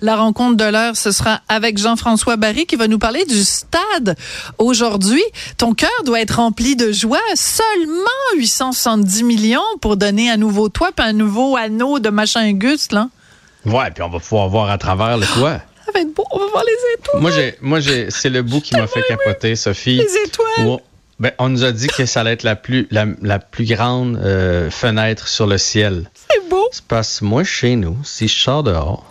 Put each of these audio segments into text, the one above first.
La rencontre de l'heure, ce sera avec Jean-François Barry qui va nous parler du stade aujourd'hui. Ton cœur doit être rempli de joie. Seulement 870 millions pour donner un nouveau toit puis un nouveau anneau de machin Gus, là. Ouais, puis on va pouvoir voir à travers le toit. Ça va être beau. On va voir les étoiles. Moi, j'ai, moi, j'ai, c'est le bout qui m'a fait capoter, Sophie. Les étoiles. Où- ben, on nous a dit que ça allait être la plus, la, la plus grande euh, fenêtre sur le ciel. C'est beau. C'est parce que moi, chez nous, si je sors dehors,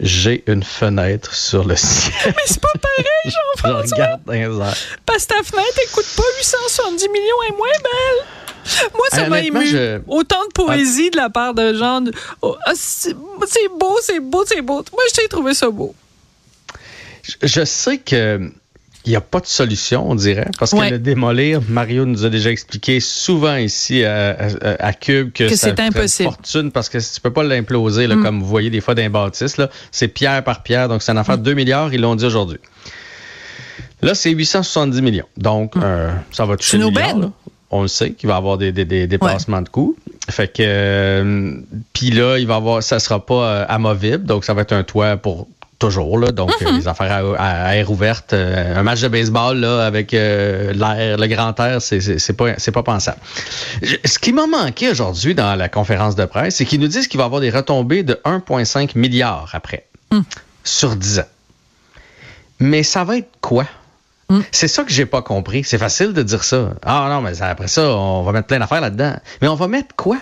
j'ai une fenêtre sur le ciel. Mais c'est pas pareil, je Jean-François. regarde dans les airs. Parce que ta fenêtre, elle coûte pas 870 millions et moins belle. Moi, ça m'a ému. je- Autant de poésie de la part de gens. Oh, ah, c'est c'est beau, c'est beau, c'est beau. Moi, j'ai trouvé ça beau. Je, je sais que il n'y a pas de solution, on dirait, parce Ouais. que le démolir, Mario nous a déjà expliqué souvent ici à, à- à Cube que, c'est ferait une impossible. fortune parce que tu peux pas l'imploser, Mm. comme vous voyez des fois bâtisses. là. C'est pierre par pierre, donc c'est une affaire de 2 milliards, ils l'ont dit aujourd'hui. Là, c'est 870 millions. Donc, euh, ça va toucher Mm. C'est le une milliard. On le sait qu'il va y avoir des, des, des dépassements de coûts. Fait que, euh, puis là, il va avoir, ça sera pas euh, amovible, donc ça va être un toit pour toujours, là. Donc, Mm-hmm. euh, les affaires à, à- à air ouverte, euh, un match de baseball, là, avec euh, l'air, le grand air, c'est, pas, pas pensable. Je- Ce qui m'a manqué aujourd'hui dans la conférence de presse, c'est qu'ils nous disent qu'il va y avoir des retombées de 1,5 milliard après, sur 10 ans. Mais ça va être quoi? C'est ça que j'ai pas compris. C'est facile de dire ça. Ah non, mais après ça, on va mettre plein d'affaires là-dedans. Mais on va mettre quoi?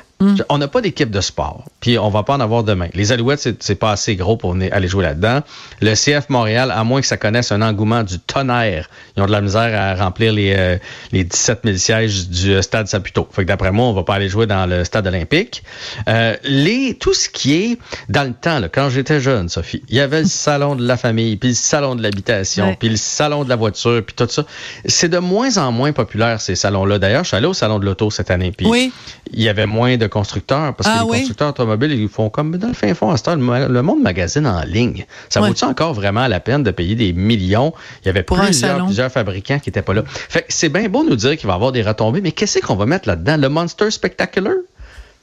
On n'a pas d'équipe de sport. Puis on va pas en avoir demain. Les Alouettes, c'est- pas assez gros pour venir- aller jouer là-dedans. Le CF Montréal, à moins que ça connaisse un engouement du tonnerre, ils ont de la misère à remplir les, euh, les 17 000 sièges du euh, stade Saputo. Fait que d'après moi, on va pas aller jouer dans le stade olympique. Euh, les, tout ce qui est dans le temps, là, quand j'étais jeune, Sophie, il y avait le salon de la famille, puis le salon de l'habitation, Ouais. puis le salon de la voiture, puis tout ça. C'est de moins en moins populaire, ces salons-là. D'ailleurs, je suis allé au salon de l'auto cette année, puis Oui. il y avait moins de constructeurs, parce que Ah les oui? Automobiles, ils font comme dans le fin fond à le, monde magazine en ligne. Ça Ouais. vaut-tu encore vraiment la peine de payer des millions? Il y avait Pour plusieurs, plusieurs fabricants qui étaient pas là. Fait c'est bien beau nous dire qu'il va y avoir des retombées, mais qu'est-ce qu'on va mettre là-dedans? Le Monster Spectacular?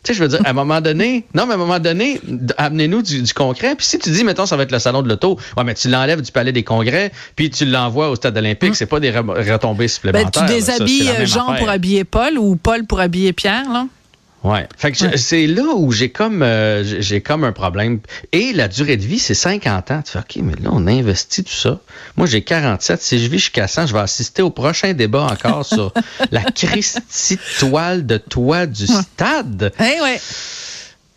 Tu sais, je veux dire, à un moment donné, non, mais à un moment donné, amenez-nous du, du concret. Puis si tu dis, mettons, ça va être le salon de l'auto, ouais, mais tu l'enlèves du palais des congrès, puis tu l'envoies au stade olympique, c'est pas des re- retombées Ben, supplémentaires. tu là. Ça, déshabilles Jean affaire. pour habiller Paul ou Paul pour habiller Pierre, là? Ouais. Fait que je- Ouais. c'est là où j'ai comme euh, j'ai comme un problème. Et la durée de vie, c'est 50 ans. Tu fais OK, mais là, on investit tout ça. Moi, j'ai 47. Si je vis jusqu'à 100, je vais assister au prochain débat encore sur la Christie toile de toit du stade. Eh ouais.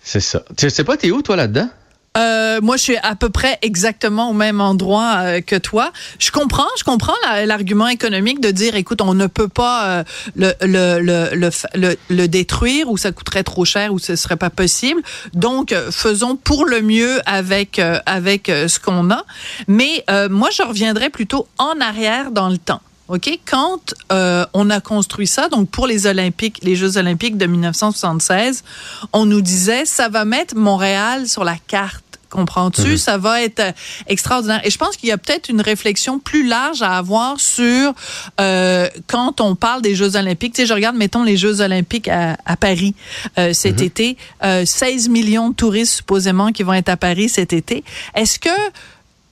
C'est ça. Tu sais pas, t'es où, toi, là-dedans? Euh, moi, je suis à peu près exactement au même endroit euh, que toi. Je comprends, je comprends la- l'argument économique de dire, écoute, on ne peut pas euh, le, le, le, le, détruire ou ça coûterait trop cher ou ce serait pas possible. Donc, faisons pour le mieux avec euh, avec euh, ce qu'on a. Mais moi, je reviendrai plutôt en arrière dans le temps. OK, quand euh, on a construit ça, donc pour les Olympiques, les Jeux Olympiques de 1976, on nous disait ça va mettre Montréal sur la carte. Comprends-tu? Ça va être euh, extraordinaire. Et je pense qu'il y a peut-être une réflexion plus large à avoir sur euh, quand on parle des Jeux Olympiques. Tu sais, je regarde, mettons, les Jeux Olympiques à, à Paris euh, cet été. Euh, 16 millions de touristes supposément qui vont être à Paris cet été. Est-ce que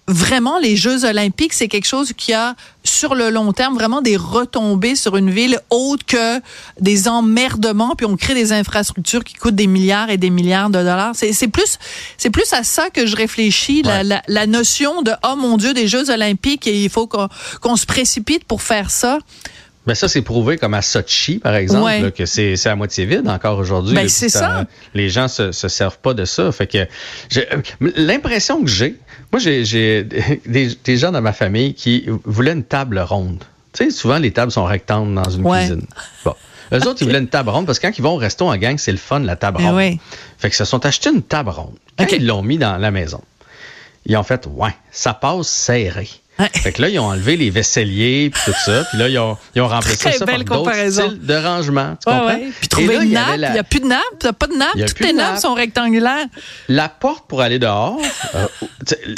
vraiment les Jeux olympiques, c'est quelque chose qui a sur le long terme vraiment des retombées sur une ville autre que des emmerdements puis on crée des infrastructures qui coûtent des milliards et des milliards de dollars. C'est plus c'est plus à ça que je réfléchis la, Ouais. la, la notion de oh mon dieu des Jeux olympiques et il faut qu'on qu'on se précipite pour faire ça. Ben ça, c'est prouvé comme à Sochi, par exemple, Ouais. là, que c'est à moitié vide encore aujourd'hui. Ben, c'est puis ça. Les gens se, se servent pas de ça. Fait que euh, l'impression que j'ai, moi, j'ai des, des gens dans ma famille qui voulaient une table ronde. Tu sais, souvent, les tables sont rectangles dans une Ouais. cuisine. Bon. Eux autres, ils voulaient une table ronde parce que quand ils vont au resto en gang, c'est le fun, la table Eh ronde. oui. Fait que se sont achetés une table ronde. Quand ils l'ont mis dans la maison, ils ont fait, ouais, ça passe serré. Fait que là, ils ont enlevé les vaisseliers puis tout ça. Puis là, ils ont, ils ont remplacé Très ça par d'autres styles de rangement. Tu Ouais, comprends? ouais. Puis trouver là, une il nappe, il la- n'y a plus de nappe, t'as pas de nappe, Il a toutes de nappes nappe. sont rectangulaires. La porte pour aller dehors, euh,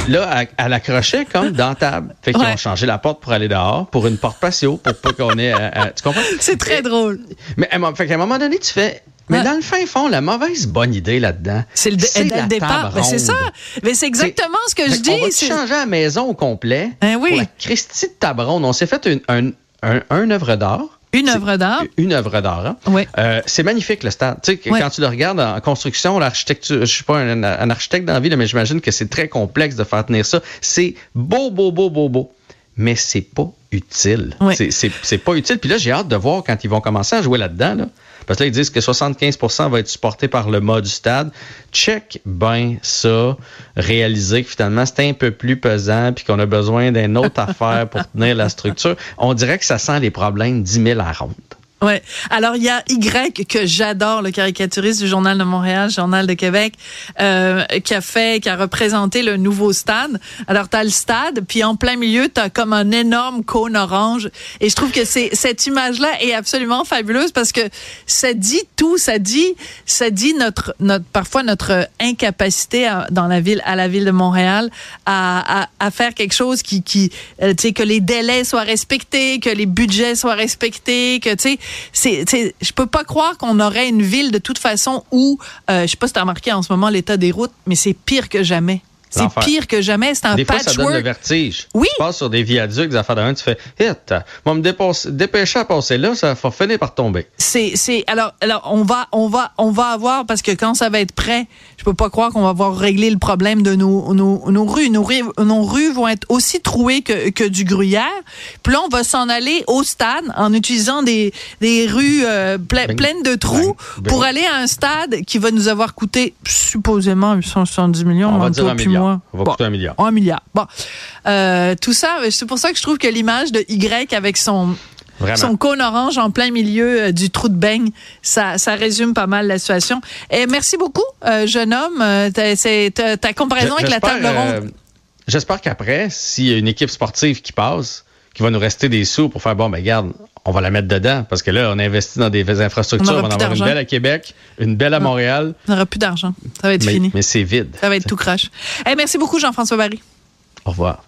là, elle, accrochait comme dans la table. Fait qu'ils ont changé la porte pour aller dehors pour une porte patio pour pas qu'on ait. à- à- tu comprends? C'est très drôle. Mais à fait un moment donné, tu fais. Mais Ouais. dans le fin fond, la mauvaise bonne idée là-dedans. C'est le, le départ. Ben, c'est ça. Mais c'est exactement ce que je dis. va c'est- changer la maison au complet. Ben oui. Pour la Christie de table ronde? On s'est fait une, un, un, un œuvre d'art. Une œuvre d'art. Une œuvre d'art. hein. Oui. Euh, c'est magnifique le stade. Tu sais, quand tu le regardes en construction, l'architecture, je suis pas un, un architecte dans la vie, là, mais j'imagine que c'est très complexe de faire tenir ça. C'est beau, beau, beau, beau, beau. Mais c'est pas utile. Ouais. C'est- C'est c'est pas utile. Puis là, j'ai hâte de voir quand ils vont commencer à jouer là-dedans. Là. Parce que là, ils disent que 75% va être supporté par le mât du stade. Check ben ça, réaliser que finalement, c'est un peu plus pesant puis qu'on a besoin d'une autre affaire pour tenir la structure. On dirait que ça sent les problèmes 10 000 à ronde. Ouais. Alors il y a Y que j'adore, le caricaturiste du Journal de Montréal, Journal de Québec, euh, qui a fait, qui a représenté le nouveau stade. Alors t'as le stade, puis en plein milieu t'as comme un énorme cône orange. Et je trouve que c'est cette image-là est absolument fabuleuse parce que ça dit tout, ça dit, ça dit notre, notre parfois notre incapacité à- dans la ville, à la ville de Montréal, à, à, à faire quelque chose qui, qui, euh, tu sais, que les délais soient respectés, que les budgets soient respectés, que tu sais, c'est, je peux pas croire qu'on aurait une ville de toute façon où, euh, je sais pas si t'as remarqué en ce moment l'état des routes, mais c'est pire que jamais. C'est pire que jamais. C'est un Des fois, ça donne le patchwork. vertige. Oui. Tu passes sur des viaducs, des affaires de même, tu fais, hit, moi me dépêcher à passer là, ça va finir par tomber. c'est c'est alors alors on va on va on va avoir parce que quand ça va être prêt je peux pas croire qu'on va avoir réglé le problème de nos nos, nos rues nos rues nos rues vont être aussi trouées que, que du gruyère puis là on va s'en aller au stade en utilisant des des rues euh, ple- pleines de trous pour aller à un stade qui va nous avoir coûté supposément 870 millions On va dire un puis On va Bon. coûter un milliard. Un milliard. Bon. Euh, tout ça, c'est pour ça que je trouve que l'image de Y avec son, Vraiment. son cône orange en plein milieu euh, du trou de beigne, ça, ça résume pas mal la situation. Et merci beaucoup, euh, jeune homme. Euh, c'est- ta comparaison avec la table ronde. euh, J'espère qu'après, s'il y a une équipe sportive qui passe, qui va nous rester des sous pour faire, bon, ben garde, on va la mettre dedans, parce que là, on investit dans des infrastructures, On va en avoir une belle à Québec, une belle à Montréal, On n'aura plus d'argent. Ça va être mais, fini. mais c'est vide. Ça va être tout crash. Merci beaucoup, Jean-François Barry. Au revoir.